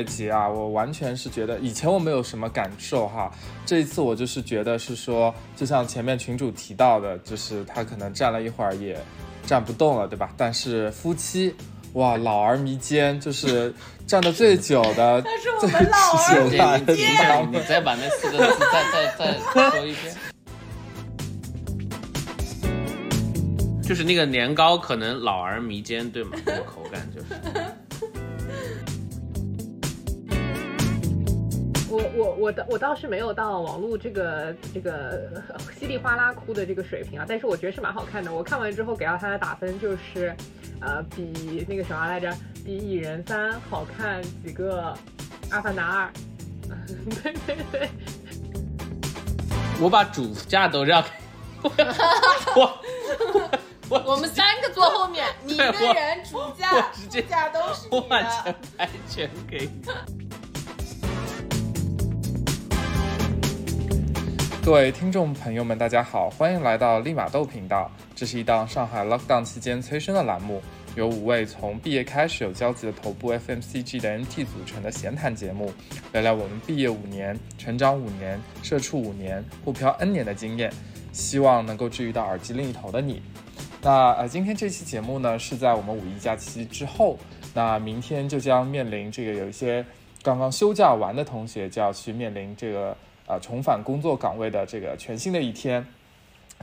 乐节啊，我完全是觉得以前我没有什么感受哈，这一次我就是觉得是说，就像前面群主提到的，就是他可能站了一会儿也站不动了，对吧？但是夫妻，哇，老而弥坚，就是站的最久的，但是我们老而弥坚，你再把那四个字再再再说一遍。就是那个年糕可能老而弥坚，对吗？那个口感就是。我我我倒我倒是没有到网络这个这个稀里哗啦哭的这个水平啊，但是我觉得是蛮好看的。我看完之后给到他的打分就是，呃，比那个什么来着，比蚁人三好看几个阿凡达二。对对对。我把主驾都让给 我。我我们三个坐后面，你一个人主驾，主驾都是你的。我把前排全给你。各位听众朋友们，大家好，欢迎来到立马豆频道。这是一档上海 lockdown 期间催生的栏目，由五位从毕业开始有交集的头部 FMCG 的 MT 组成的闲谈节目，聊聊我们毕业五年、成长五年、社畜五年、互漂 N 年的经验，希望能够治愈到耳机另一头的你。那呃，今天这期节目呢是在我们五一假期之后，那明天就将面临这个有一些刚刚休假完的同学就要去面临这个呃重返工作岗位的这个全新的一天，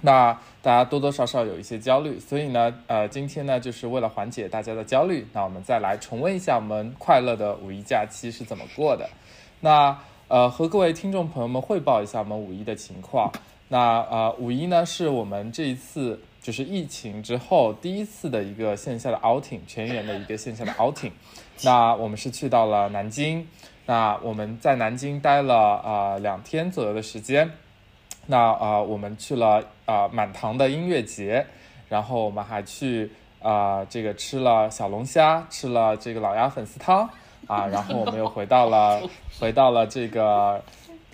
那大家多多少少有一些焦虑，所以呢呃今天呢就是为了缓解大家的焦虑，那我们再来重温一下我们快乐的五一假期是怎么过的，那呃和各位听众朋友们汇报一下我们五一的情况，那呃五一呢是我们这一次。就是疫情之后第一次的一个线下的 outing，全员的一个线下的 outing。那我们是去到了南京，那我们在南京待了呃两天左右的时间。那呃我们去了呃满堂的音乐节，然后我们还去啊这个吃了小龙虾，吃了这个老鸭粉丝汤啊，然后我们又回到了回到了这个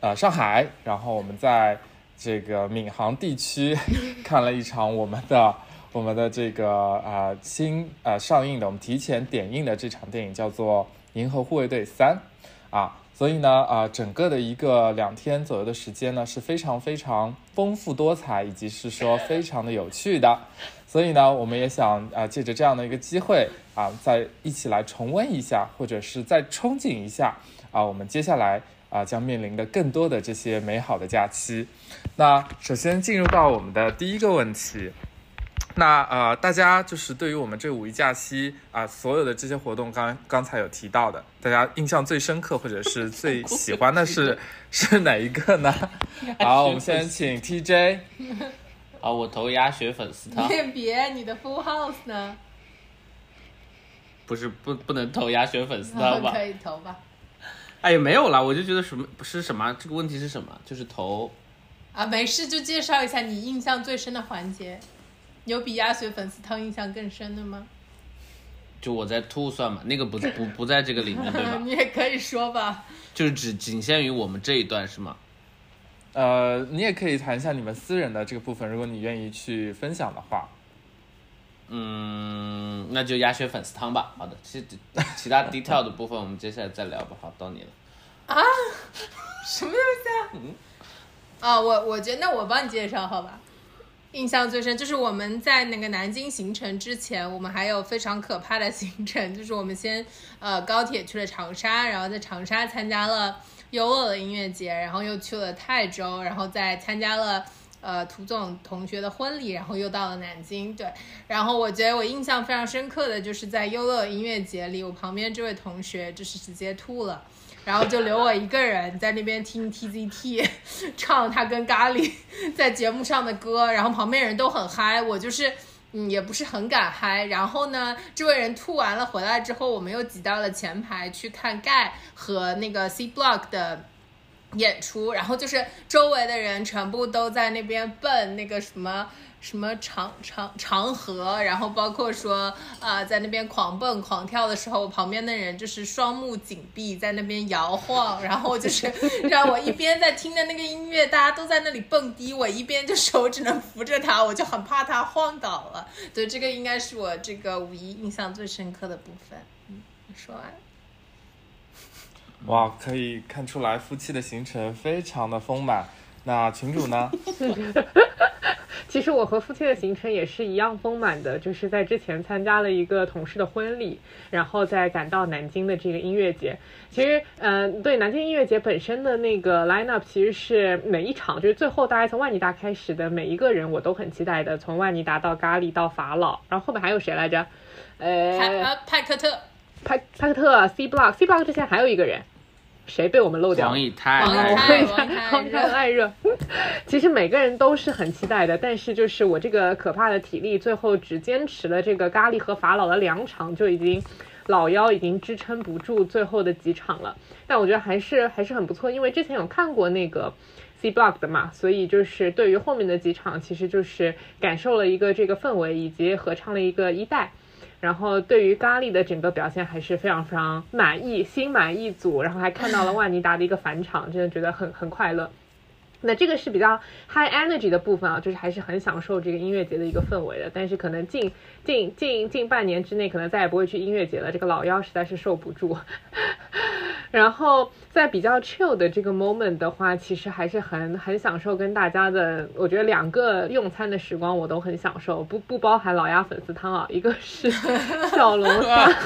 呃上海，然后我们在。这个闵行地区看了一场我们的我们的这个啊新呃上映的我们提前点映的这场电影叫做《银河护卫队三》啊，所以呢啊整个的一个两天左右的时间呢是非常非常丰富多彩以及是说非常的有趣的，所以呢我们也想啊借着这样的一个机会啊再一起来重温一下或者是再憧憬一下啊我们接下来。啊，将面临的更多的这些美好的假期。那首先进入到我们的第一个问题，那呃，大家就是对于我们这五一假期啊，所有的这些活动，刚刚才有提到的，大家印象最深刻或者是 最喜欢的是是哪一个呢？好，我们先请 TJ。好，我投鸭血粉丝汤。别别，你的 Full House 呢？不是不不能投鸭血粉丝汤吧？可以投吧。哎呀，没有啦，我就觉得什么不是什么，这个问题是什么？就是投啊，没事，就介绍一下你印象最深的环节，有比鸭血粉丝汤印象更深的吗？就我在吐算嘛，那个不不不在这个里面对吧？你也可以说吧，就是只仅限于我们这一段是吗？呃，你也可以谈一下你们私人的这个部分，如果你愿意去分享的话。嗯，那就鸭血粉丝汤吧。好的，其其他 detail 的部分我们接下来再聊吧。好，到你了。啊？什么东西啊？嗯。啊，我我觉得那我帮你介绍好吧。印象最深就是我们在那个南京行程之前，我们还有非常可怕的行程，就是我们先呃高铁去了长沙，然后在长沙参加了优乐的音乐节，然后又去了泰州，然后再参加了。呃，涂总同学的婚礼，然后又到了南京，对，然后我觉得我印象非常深刻的就是在优乐音乐节里，我旁边这位同学就是直接吐了，然后就留我一个人在那边听 TZT 唱他跟咖喱 在节目上的歌，然后旁边人都很嗨，我就是嗯也不是很敢嗨，然后呢，这位人吐完了回来之后，我们又挤到了前排去看盖和那个 C Block 的。演出，然后就是周围的人全部都在那边蹦那个什么什么长长长河，然后包括说啊在那边狂蹦狂跳的时候，旁边的人就是双目紧闭在那边摇晃，然后就是让我一边在听着那个音乐，大家都在那里蹦迪，我一边就手只能扶着他，我就很怕他晃倒了。对，这个应该是我这个五一印象最深刻的部分。嗯，说完。哇，可以看出来夫妻的行程非常的丰满。那群主呢？其实我和夫妻的行程也是一样丰满的，就是在之前参加了一个同事的婚礼，然后再赶到南京的这个音乐节。其实，嗯、对南京音乐节本身的那个 lineup，其实是每一场就是最后大概从万妮达开始的每一个人我都很期待的，从万妮达到咖喱到法老，然后后面还有谁来着？呃，呃派克特，派派克特、C Block、C Block 之前还有一个人，谁被我们漏掉了王？以太，王以哦，太王看看爱热，其实每个人都是很期待的，但是就是我这个可怕的体力，最后只坚持了这个咖喱和法老的两场，就已经老腰已经支撑不住最后的几场了。但我觉得还是还是很不错，因为之前有看过那个 C Block 的嘛，所以就是对于后面的几场，其实就是感受了一个这个氛围，以及合唱了一个一代。然后对于咖喱的整个表现还是非常非常满意，心满意足。然后还看到了 万妮达的一个返场，真的觉得很很快乐。那这个是比较 high energy 的部分啊，就是还是很享受这个音乐节的一个氛围的。但是可能近近近近半年之内，可能再也不会去音乐节了，这个老腰实在是受不住。然后在比较 chill 的这个 moment 的话，其实还是很很享受跟大家的，我觉得两个用餐的时光我都很享受，不不包含老鸭粉丝汤啊，一个是 小龙虾，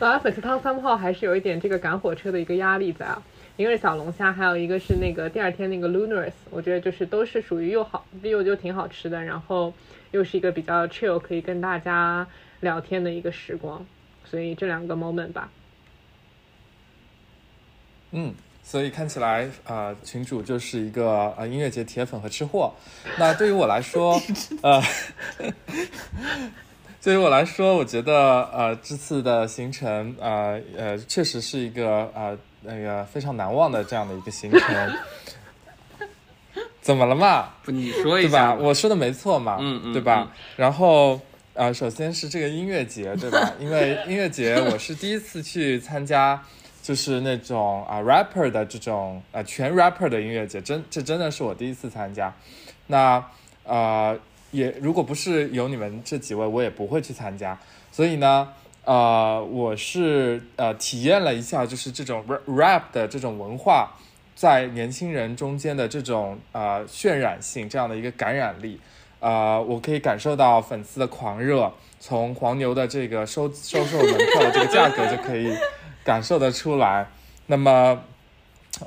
老鸭粉丝汤三号还是有一点这个赶火车的一个压力在啊。一个是小龙虾，还有一个是那个第二天那个 Lunars，我觉得就是都是属于又好又就挺好吃的，然后又是一个比较 chill 可以跟大家聊天的一个时光，所以这两个 moment 吧。嗯，所以看起来呃，群主就是一个呃音乐节铁粉和吃货。那对于我来说，呃，对于我来说，我觉得呃这次的行程呃呃确实是一个呃那个非常难忘的这样的一个行程。怎么了嘛？不，你说一对吧？我说的没错嘛，嗯嗯对吧？然后呃，首先是这个音乐节，对吧？因为音乐节我是第一次去参加，就是那种啊、rapper 的这种呃全 rapper 的音乐节，真这真的是我第一次参加。那呃也如果不是有你们这几位，我也不会去参加。所以呢，呃，我是呃体验了一下，就是这种 rap 的这种文化。在年轻人中间的这种呃渲染性，这样的一个感染力，呃，我可以感受到粉丝的狂热，从黄牛的这个收收售门票的这个价格就可以感受得出来。那么，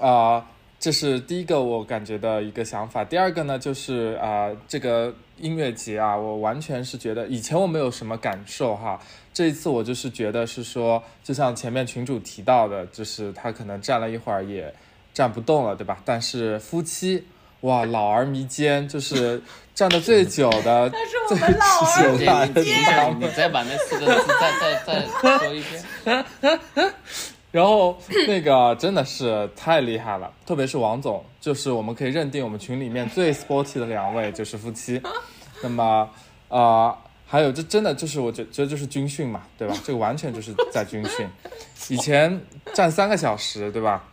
呃，这是第一个我感觉的一个想法。第二个呢，就是啊、呃这个音乐节啊，我完全是觉得以前我没有什么感受哈，这一次我就是觉得是说，就像前面群主提到的，就是他可能站了一会儿也站不动了，对吧？但是夫妻。哇，老而弥坚，就是站的最久的，但是我们老而你最久的你你你再把那四个字再再再说一遍。然后那个真的是太厉害了，特别是王总，就是我们可以认定我们群里面最 sporty 的两位就是夫妻。那么呃，还有这真的就是我觉觉得就是军训嘛，对吧？这个完全就是在军训。以前站三个小时，对吧？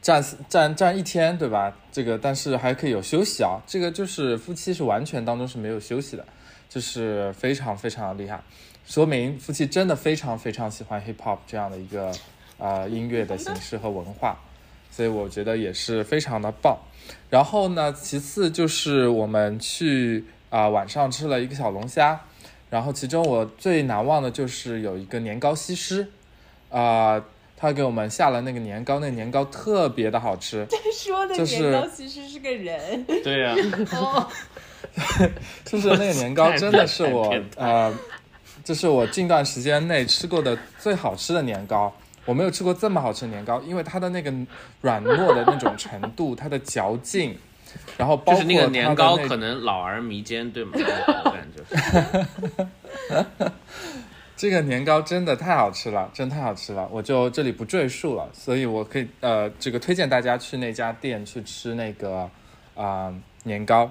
站站站一天，对吧？这个但是还可以有休息啊，这个就是夫妻是完全当中是没有休息的，就是非常非常的厉害。说明夫妻真的非常非常喜欢 hip hop 这样的一个呃音乐的形式和文化，所以我觉得也是非常的棒。然后呢，其次就是我们去啊、晚上吃了一个小龙虾，然后其中我最难忘的就是有一个年糕西施，啊、他给我们下了那个年糕，那个年糕特别的好吃，说的就是年糕其实是个人对呀、哦，就是那个年糕真的是我 呃，这是我近段时间内吃过的最好吃的年糕。我没有吃过这么好吃的年糕，因为它的那个软糯的那种程度，它的嚼劲，然后包括就是那个年糕可能老而弥坚，对吗？那个口感就是。这个年糕真的太好吃了，真太好吃了，我就这里不赘述了。所以我可以呃，这个推荐大家去那家店去吃那个啊、呃年糕。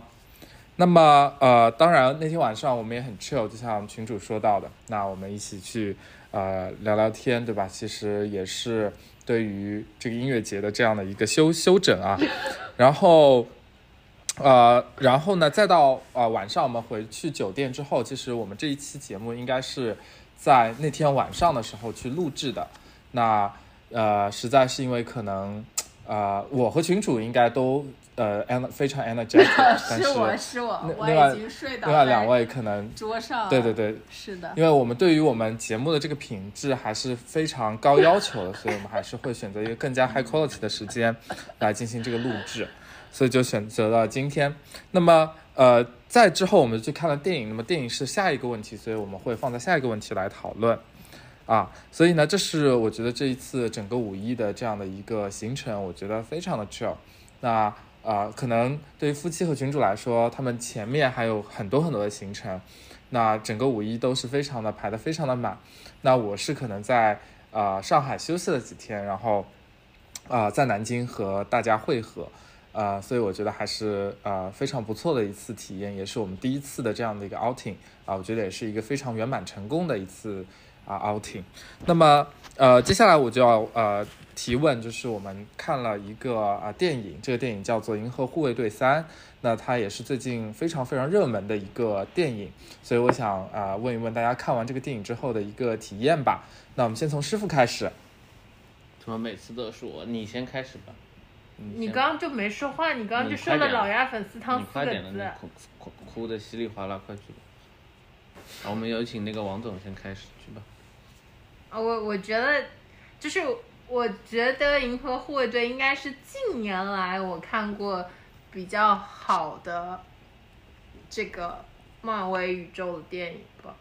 那么呃，当然那天晚上我们也很 chill，就像群主说到的，那我们一起去呃聊聊天，对吧？其实也是对于这个音乐节的这样的一个休休整啊。然后呃，然后呢，再到呃晚上我们回去酒店之后，其实我们这一期节目应该是在那天晚上的时候去录制的。那呃，实在是因为可能呃，我和群主应该都呃 en 非常 energetic，但 是我是是我，我另外已经睡倒另外两位可能桌上。对对对，是的。因为我们对于我们节目的这个品质还是非常高要求的，所以我们还是会选择一个更加 high quality 的时间来进行这个录制，所以就选择了今天。那么呃，在之后我们去看了电影，那么电影是下一个问题，所以我们会放在下一个问题来讨论。啊，所以呢，这是我觉得这一次整个五一的这样的一个行程，我觉得非常的 chill。那呃，可能对于夫妻和群主来说，他们前面还有很多很多的行程，那整个五一都是非常的排的非常的满。那我是可能在呃上海休息了几天，然后啊、在南京和大家会合，呃，所以我觉得还是呃非常不错的一次体验，也是我们第一次的这样的一个 outing 啊、我觉得也是一个非常圆满成功的一次啊、outing。那么呃，接下来我就要呃提问，就是我们看了一个啊、电影，这个电影叫做《银河护卫队三》，那它也是最近非常非常热门的一个电影，所以我想啊、问一问大家看完这个电影之后的一个体验吧。那我们先从师傅开始，怎么每次都是我？你先开始吧。先你刚刚就没说话，你刚刚就说了“老鸭粉丝汤”四个快点的，你字。哭哭哭的稀里哗啦，快去吧。好我们有请那个王总先开始去吧。啊，我我觉得，就是我觉得《银河护卫队》应该是近年来我看过比较好的这个漫威宇宙的电影吧。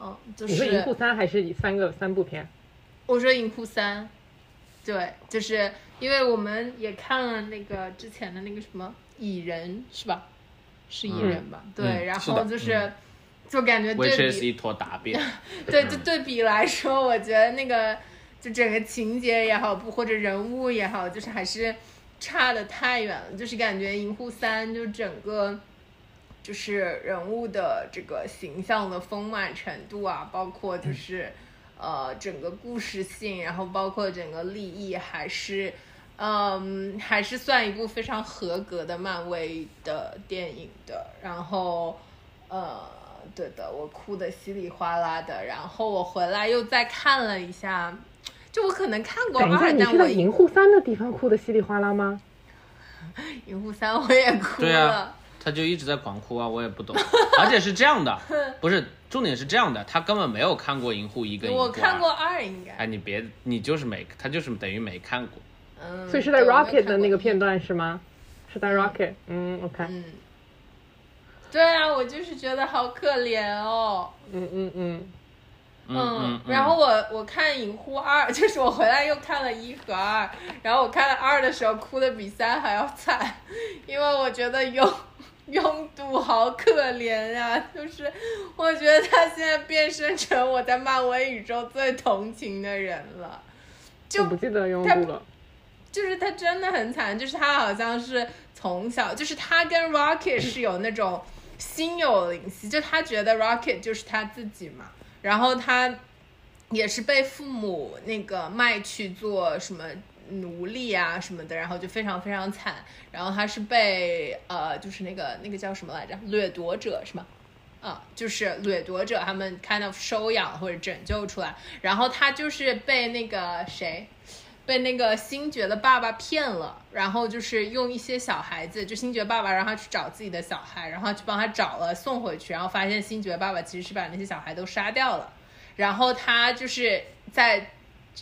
嗯，就你说银护是三还是以三个三部片？我说《银护三》，对，就是因为我们也看了那个之前的那个什么蚁人是吧？是蚁人吧？对，然后就是。嗯就感觉对 which 比 is 一坨大便。对，就对比来说，我觉得那个就整个情节也好，不或者人物也好，就是还是差的太远了。就是感觉《银护三》就整个就是人物的这个形象的丰满程度啊，包括就是呃整个故事性，然后包括整个立意，还是嗯还是算一部非常合格的漫威的电影的。然后呃。对的，我哭的稀里哗啦的，然后我回来又再看了一下，就我可能看过二，你但我是在银护三的地方哭的稀里哗啦吗？银护三我也哭对了，啊他就一直在狂哭啊，我也不懂。而且是这样的，不是重点是这样的，他根本没有看过《银护一》跟《银护二》。我看过。二应该，哎，你别，你就是没，他就是等于没看过。嗯，所以是在 Rocket 的那个片段是吗？是在 Rocket，嗯，OK，嗯，对啊，我就是觉得好可怜哦。嗯嗯嗯，嗯嗯。然后我我看《影护二》，就是我回来又看了一和二，然后我看了二的时候哭的比三还要惨，因为我觉得拥 拥堵好可怜呀、就是我觉得他现在变身成我在漫威宇宙最同情的人了，就我不记得拥他堵了。就是他真的很惨，就是他好像是从小，就是他跟 Rocket 是有那种心有灵犀，就他觉得 Rocket 就是他自己嘛，然后他也是被父母那个卖去做什么奴隶啊什么的，然后就非常非常惨，然后他是被呃就是那个那个叫什么来着，掠夺者是吗？啊，就是掠夺者他们 kind of 收养或者拯救出来，然后他就是被那个谁，被那个星爵的爸爸骗了，然后就是用一些小孩子，就星爵爸爸让他去找自己的小孩，然后去帮他找了送回去，然后发现星爵爸爸其实是把那些小孩都杀掉了，然后他就是在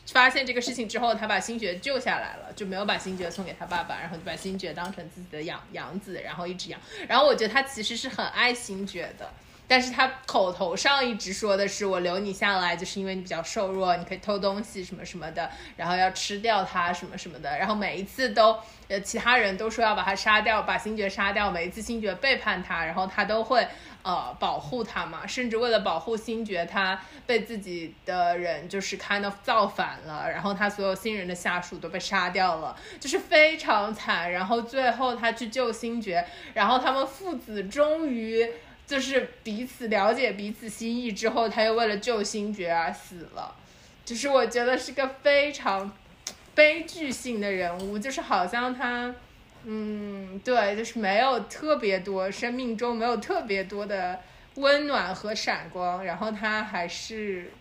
发现这个事情之后，他把星爵救下来了，就没有把星爵送给他爸爸，然后就把星爵当成自己的养养子，然后一直养。然后我觉得他其实是很爱星爵的，但是他口头上一直说的是我留你下来，就是因为你比较瘦弱，你可以偷东西什么什么的，然后要吃掉他什么什么的。然后每一次都呃其他人都说要把他杀掉，把星爵杀掉，每一次星爵背叛他，然后他都会呃保护他嘛，甚至为了保护星爵，他被自己的人就是 kind of 造反了，然后他所有新人的下属都被杀掉了，就是非常惨。然后最后他去救星爵，然后他们父子终于就是彼此了解彼此心意之后，他又为了救星爵而死了，就是我觉得是个非常悲剧性的人物，就是好像他。嗯，对，就是没有特别多，生命中没有特别多的温暖和闪光，然后他还是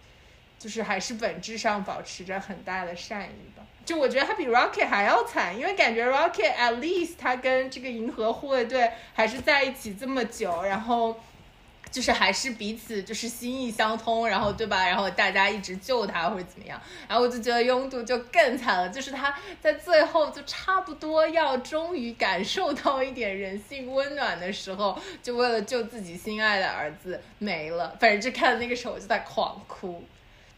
就是还是本质上保持着很大的善意吧。就我觉得他比 Rocket 还要惨，因为感觉 Rocket at least 他跟这个银河护卫队还是在一起这么久，然后。就是还是彼此就是心意相通，然后对吧？然后大家一直救他或者怎么样，然后我就觉得拥堵就更惨了，就是他在最后就差不多要终于感受到一点人性温暖的时候，就为了救自己心爱的儿子没了，反正就看那个时候我就在狂哭。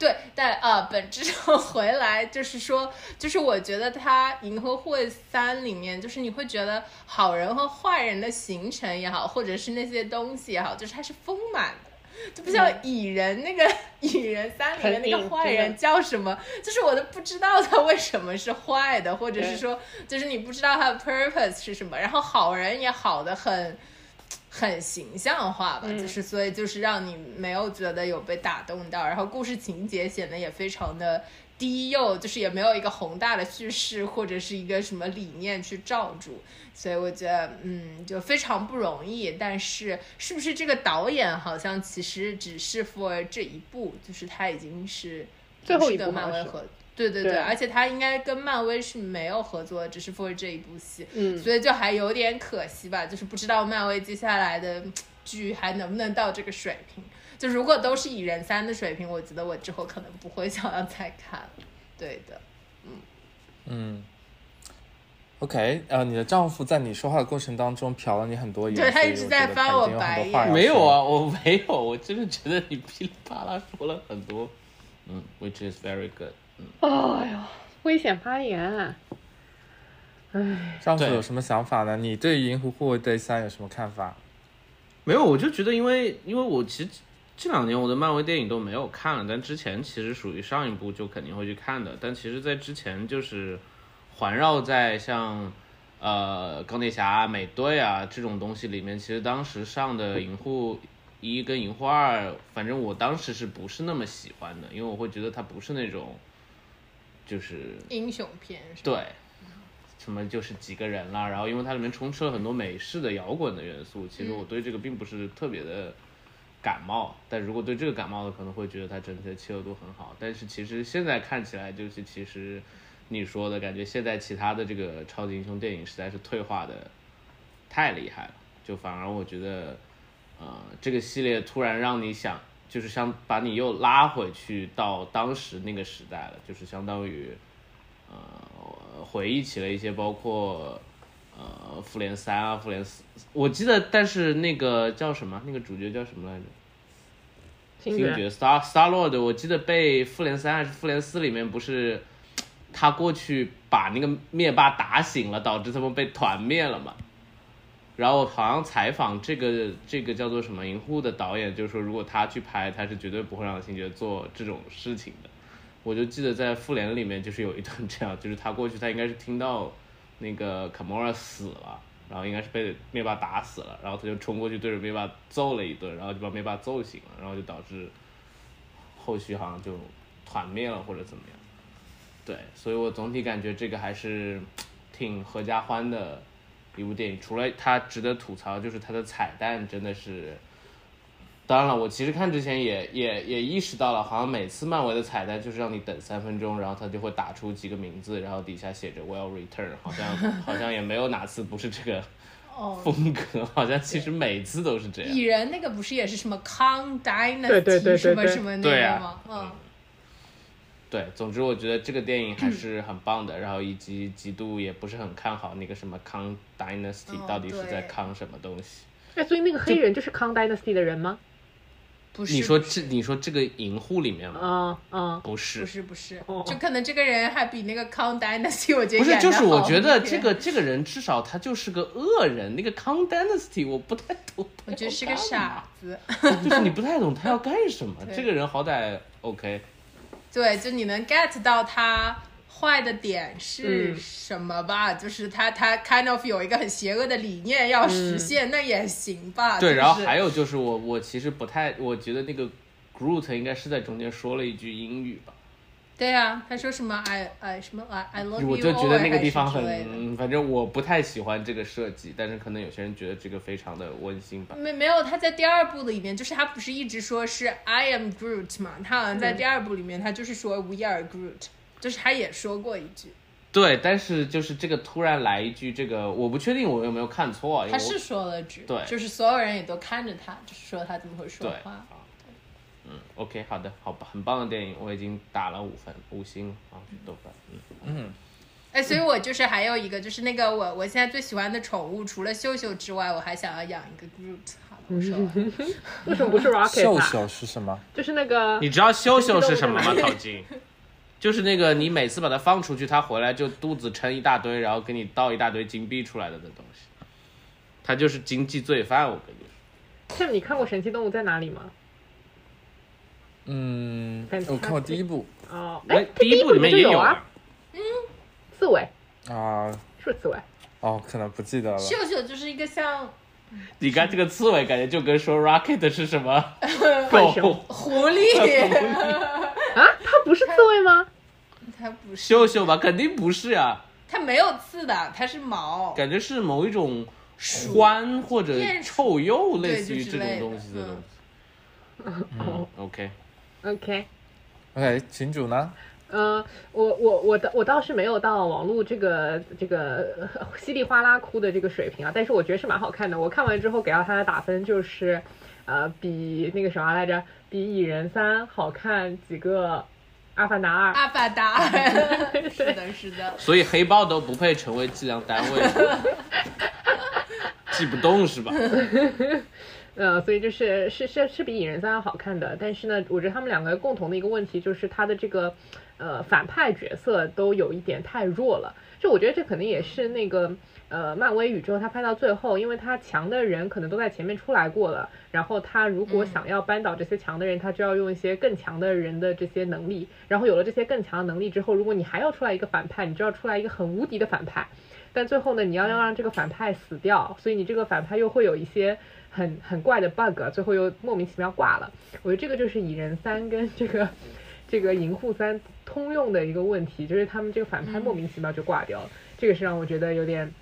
对，但啊，本质上 回来就是说，就是我觉得他《银河护卫三》里面，就是你会觉得好人和坏人的形成也好，或者是那些东西也好，就是它是丰满的，就不像蚁人那个《蚁人三》里面那个坏人叫什么，就是我都不知道他为什么是坏的，或者是说，就是你不知道他的 purpose 是什么，然后好人也好的很。很形象化吧，就是所以就是让你没有觉得有被打动到，然后故事情节显得也非常的低幼，就是也没有一个宏大的叙事或者是一个什么理念去罩住，所以我觉得嗯就非常不容易。但是是不是这个导演好像其实只是 for 这一部，就是他已经是最后一部漫威和。对对对，而且他应该跟漫威是没有合作，只是 for 这一部戏，嗯，所以就还有点可惜吧，就是不知道漫威接下来的剧还能不能到这个水平。就如果都是蚁人三的水平，我觉得我之后可能不会想要再看了。对的，嗯嗯，OK，呃，你的丈夫在你说话的过程当中瞟了你很多眼，对他一直在翻我白眼。没有啊，我没有，我真的觉得你噼里啪啦说了很多，嗯，which is very good。哎呦，危险发言！哎，丈夫有什么想法呢？你对《银狐护卫队三》有什么看法？没有，我就觉得，因为因为我其实这两年我的漫威电影都没有看了，但之前其实属于上一部就肯定会去看的。但其实，在之前就是环绕在像呃钢铁侠、美队啊这种东西里面，其实当时上的《银护一》跟《银护二》，反正我当时是不是那么喜欢的？因为我会觉得它不是那种。就是英雄片，对，什么就是几个人啦，然后因为它里面充斥了很多美式的摇滚的元素，其实我对这个并不是特别的感冒。但如果对这个感冒的，可能会觉得它整体的契合度很好。但是其实现在看起来，就是其实你说的感觉，现在其他的这个超级英雄电影实在是退化的太厉害了，就反而我觉得，呃，这个系列突然让你想。就是像把你又拉回去到当时那个时代了，就是相当于，呃，回忆起了一些包括，呃，复联三啊，复联四，我记得，但是那个叫什么，那个主角叫什么来着？星爵 Star Star Lord，我记得被复联三还是复联四里面不是，他过去把那个灭霸打醒了，导致他们被团灭了嘛。然后好像采访这个这个叫做什么银护的导演，就是说如果他去拍，他是绝对不会让星爵做这种事情的。我就记得在复联里面就是有一段这样，就是他过去他应该是听到那个卡莫拉死了，然后应该是被灭霸打死了，然后他就冲过去对着灭霸揍了一顿，然后就把灭霸揍醒了，然后就导致后续好像就团灭了或者怎么样。对，所以我总体感觉这个还是挺合家欢的。一部电影，除了它值得吐槽，就是它的彩蛋真的是。当然了，我其实看之前也也也意识到了，好像每次漫威的彩蛋就是让你等三分钟，然后他就会打出几个名字，然后底下写着 “Well Return”，好像 好像也没有哪次不是这个风格，好像其实每次都是这样。蚁人那个不是也是什么 Kang Dynasty 什么什么那个吗？嗯。对，总之我觉得这个电影还是很棒的，然后以及极度也不是很看好那个什么康 Dynasty 到底是在康什么东西。哎，所以那个黑人就是康 Dynasty 的人吗？不是。你说这你说这个银户里面吗？嗯嗯，不是，不是不是，就可能这个人还比那个康 Dynasty 我觉得不是，就是我觉得这个这个人至少他就是个恶人，那个康 Dynasty 我不太懂。我觉得是个傻子。就是你不太懂他要干什么，这个人好歹 OK。对，就你能 get 到他坏的点是什么吧？就是他他 kind of 有一个很邪恶的理念要实现，那也行吧。对，然后还有就是我我其实不太，我觉得那个 Groot 应该是在中间说了一句英语吧，对啊，他说什么 I I 什么 I I love you，我就觉得那个地方很反正我不太喜欢这个设计，但是可能有些人觉得这个非常的温馨吧。没没有，他在第二部里面，就是他不是一直说是 I am Groot 嘛？他好像在第二部里面，他就是说 We are Groot，就是他也说过一句，对，但是就是这个突然来一句这个，我不确定我有没有看错他是说了句，对就是所有人也都看着他，就是说他怎么会说对话。嗯，OK，好的，好吧，很棒的电影，我已经打了五分五星啊，豆瓣，嗯，嗯，哎，所以我就是还有一个，就是那个我我现在最喜欢的宠物，除了秀秀之外，我还想要养一个 Groot。好了，我说完了。为什么不是 Rocket 啊？秀秀是什么？就是那个你知道秀秀是什么吗？神奇动物淘金，就是那个你每次把它放出去，它回来就肚子撑一大堆，然后给你倒一大堆金币出来的那东西，它就是经济罪犯，我跟你说。像你看过《神奇动物在哪里》吗？嗯 Fantastic，我看过第一部。哦，哎第一部里面就有啊，嗯，刺猬。啊，是不是刺猬？哦，可能不记得了。秀秀就是一个像你看这个刺猬，感觉就跟说 Rocket 是什么？狗，狐狸，啊，它不是刺猬吗？它不是，秀秀吧？肯定不是呀，它没有刺的，它是毛。感觉是某一种獾或者臭鼬，类似于这种东西的东西。，OK，，OK。OK，群主呢？呃，我我我倒我倒是没有到网络这个这个呃稀里哗啦哭的这个水平啊，但是我觉得是蛮好看的。我看完之后给到它的打分就是，呃，比那个什么来着，比《蚁人三》好看几个，《阿凡达二》阿凡达，是的，是的。所以黑豹都不配成为计量单位，记不动是吧？呃，所以就是是是是比《蚁人三》要好看的，但是呢，我觉得他们两个共同的一个问题就是他的这个呃反派角色都有一点太弱了。就我觉得这可能也是那个呃漫威宇宙他拍到最后，因为他强的人可能都在前面出来过了，然后他如果想要扳倒这些强的人，他就要用一些更强的人的这些能力，然后有了这些更强的能力之后，如果你还要出来一个反派，你就要出来一个很无敌的反派。但最后呢，你要要让这个反派死掉，所以你这个反派又会有一些很很怪的 bug，最后又莫名其妙挂了。我觉得这个就是蚁人三跟这个这个银护三通用的一个问题，就是他们这个反派莫名其妙就挂掉了，这个是让我觉得有点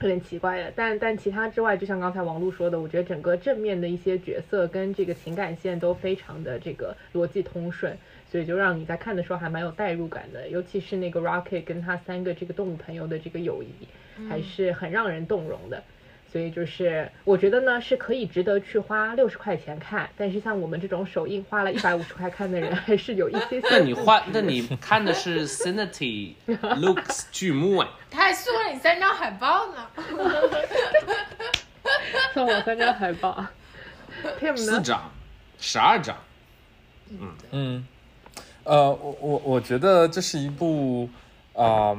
有点奇怪的。但但其他之外，就像刚才王璐说的，我觉得整个正面的一些角色跟这个情感线都非常的这个逻辑通顺。所以就让你在看的时候还蛮有代入感的，尤其是那个 Rocket 跟他三个这个动物朋友的这个友谊，还是很让人动容的。所以就是我觉得呢是可以值得去花六十块钱看，但是像我们这种首映花了一百五十块看的人，还是有一些些。那你花，那你看的是 Cinity Looks 剧目哎，他还送了你三张海报呢。送我三张海报。Tim 呢？四张，十二张，嗯，呃，我我我觉得这是一部啊、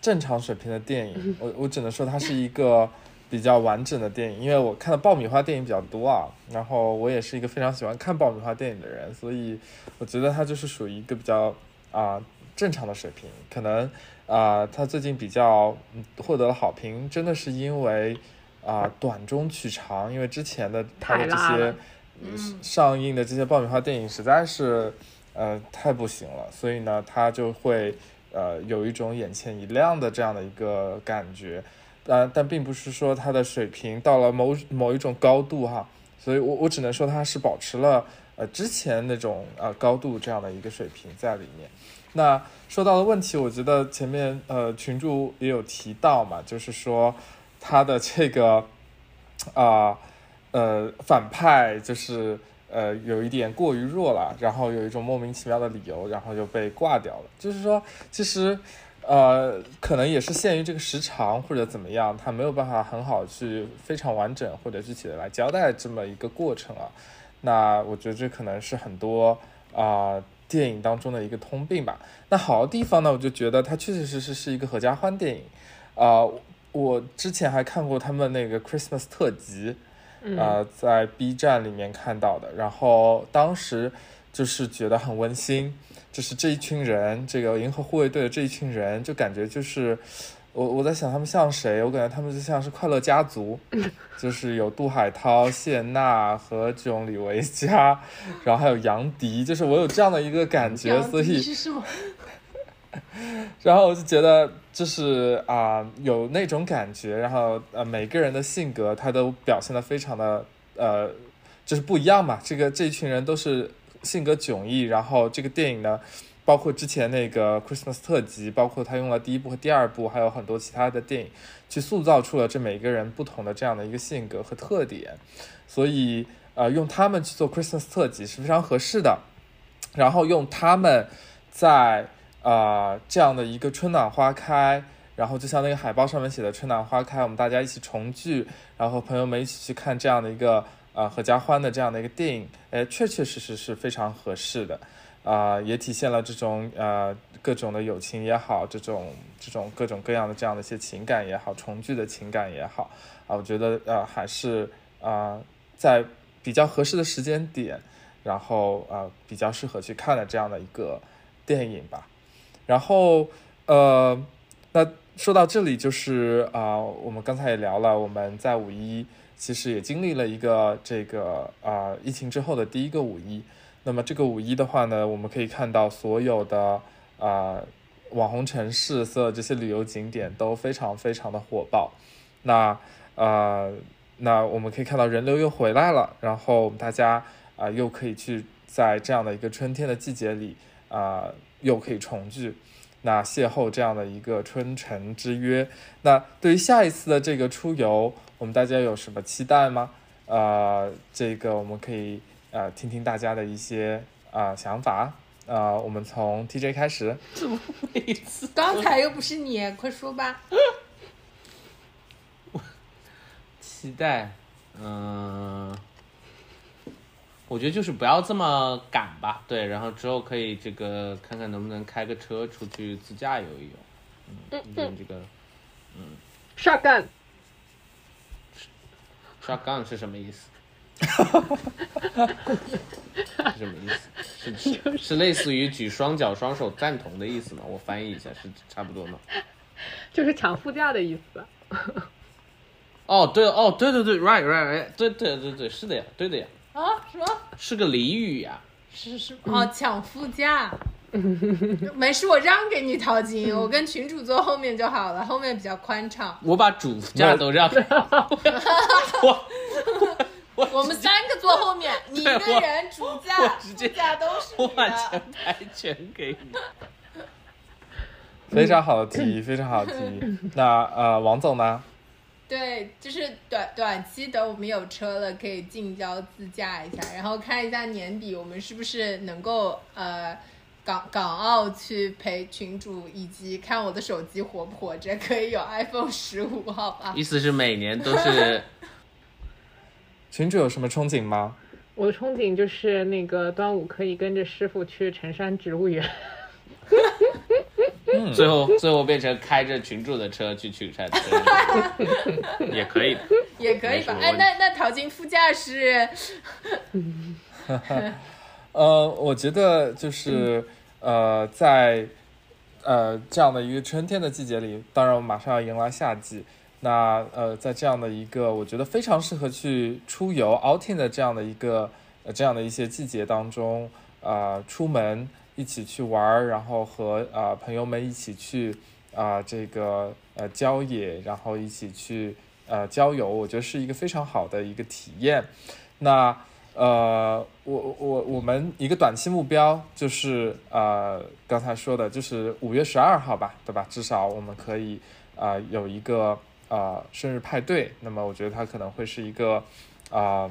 正常水平的电影，我我只能说它是一个比较完整的电影，因为我看的爆米花电影比较多啊，然后我也是一个非常喜欢看爆米花电影的人，所以我觉得它就是属于一个比较啊、正常的水平，可能啊、它最近比较嗯获得了好评，真的是因为啊、短中取长，因为之前的它的这些。上映的这些爆米花电影实在是呃太不行了，所以呢，它就会呃有一种眼前一亮的这样的一个感觉，呃，但并不是说它的水平到了某某一种高度哈，所以我我只能说它是保持了呃之前那种呃高度这样的一个水平在里面。那说到的问题，我觉得前面呃群主也有提到嘛，就是说他的这个啊。呃，反派就是呃有一点过于弱了，然后有一种莫名其妙的理由，然后就被挂掉了。就是说，其实呃可能也是限于这个时长或者怎么样，他没有办法很好去非常完整或者具体的来交代这么一个过程啊。那我觉得这可能是很多啊、电影当中的一个通病吧。那好的地方呢，我就觉得它确确实实是一个合家欢电影啊、我之前还看过他们那个 Christmas 特辑，呃，在 B 站里面看到的，然后当时就是觉得很温馨，就是这一群人，这个银河护卫队的这一群人，就感觉就是我我在想他们像谁，我感觉他们就像是快乐家族，就是有杜海涛、谢娜、和这种、李维嘉，然后还有杨迪，就是我有这样的一个感觉，所以？然后我就觉得就是啊、有那种感觉，然后呃每个人的性格他都表现的非常的呃就是不一样嘛。这个这一群人都是性格迥异，然后这个电影呢，包括之前那个 Christmas 特辑，包括他用了第一部和第二部，还有很多其他的电影，去塑造出了这每个人不同的这样的一个性格和特点，所以呃用他们去做 Christmas 特辑是非常合适的。然后用他们在呃这样的一个春暖花开，然后就像那个海报上面写的“春暖花开”，我们大家一起重聚，然后朋友们一起去看这样的一个啊合家欢的这样的一个电影，哎，确确实实是非常合适的，啊、也体现了这种呃各种的友情也好，这种这种各种各样的这样的一些情感也好，重聚的情感也好，啊、我觉得呃还是啊、在比较合适的时间点。然后啊比较适合去看的这样的一个电影吧。然后呃，那说到这里，就是啊、我们刚才也聊了，我们在五一其实也经历了一个这个啊、疫情之后的第一个五一。那么这个五一的话呢，我们可以看到所有的啊、网红城市，所有这些旅游景点都非常非常的火爆。那呃，那我们可以看到人流又回来了，然后大家。啊、又可以去在这样的一个春天的季节里啊、又可以重聚，那邂逅这样的一个春城之约。那对于下一次的这个出游，我们大家有什么期待吗？呃，这个我们可以呃听听大家的一些啊、想法。呃，我们从 TJ 开始。每次刚才又不是你，快说吧。期待，嗯、我觉得就是不要这么赶吧，对，然后之后可以这个看看能不能开个车出去自驾游一游，嗯，用这个 shotgun，shotgun 是什么意思？是什么意思？是是是类似于举双脚双手赞同的意思吗？我翻译一下，是差不多吗？就是抢副驾的意思。哦，对哦，对对对，right right right，对对对对，是的呀，对的呀，啊？什么？是个俚语呀。是是哦，抢副驾。没事，我让给你淘金，我跟群主坐后面就好了，后面比较宽敞。我把主驾都让 给我，我们三个坐后面，你一个人主驾、直接副驾都是你我把前的。台全给你。非常好的提议，非常好的提议。那呃，王总呢？对，就是短短期等我们有车了，可以近郊自驾一下，然后看一下年底我们是不是能够呃港港澳去陪群主，以及看我的手机活不活着，可以有 iPhone 十五，好吧？意思是每年都是 群主有什么憧憬吗？我的憧憬就是那个端午可以跟着师傅去辰山植物园。最后最后变成开着群主的车去群山车，也可以的。也可以吧？哎，那那淘金副驾驶 呃，我觉得就是呃，在呃这样的一个春天的季节里，当然我们马上要迎来夏季。那呃，在这样的一个我觉得非常适合去出游 outing 的这样的一个呃这样的一些季节当中，啊，出门一起去玩儿，然后和啊、朋友们一起去啊、这个呃郊野，然后一起去呃郊游，我觉得是一个非常好的一个体验。那呃，我我我们一个短期目标就是呃，刚才说的，就是五月十二号吧，对吧？至少我们可以呃有一个呃生日派对。那么我觉得它可能会是一个啊、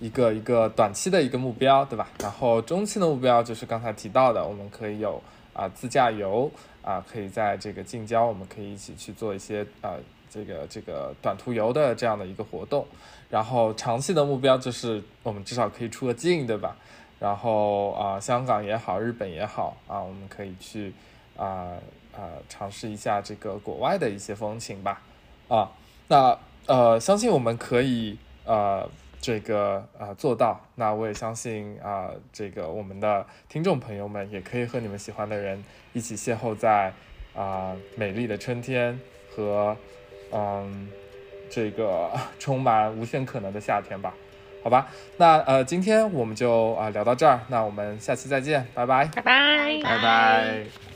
一个一个短期的一个目标，对吧？然后中期的目标就是刚才提到的，我们可以有啊、自驾游啊、可以在这个近郊，我们可以一起去做一些啊、这个这个短途游的这样的一个活动。然后长期的目标就是我们至少可以出个境，对吧？然后啊、香港也好，日本也好啊，我们可以去啊啊、尝试一下这个国外的一些风情吧。啊，那呃，相信我们可以呃这个呃做到。那我也相信啊、这个我们的听众朋友们也可以和你们喜欢的人一起邂逅在啊、美丽的春天和嗯这个充满无限可能的夏天吧。好吧，那呃，今天我们就啊、聊到这儿，那我们下期再见，拜拜。拜拜。拜拜。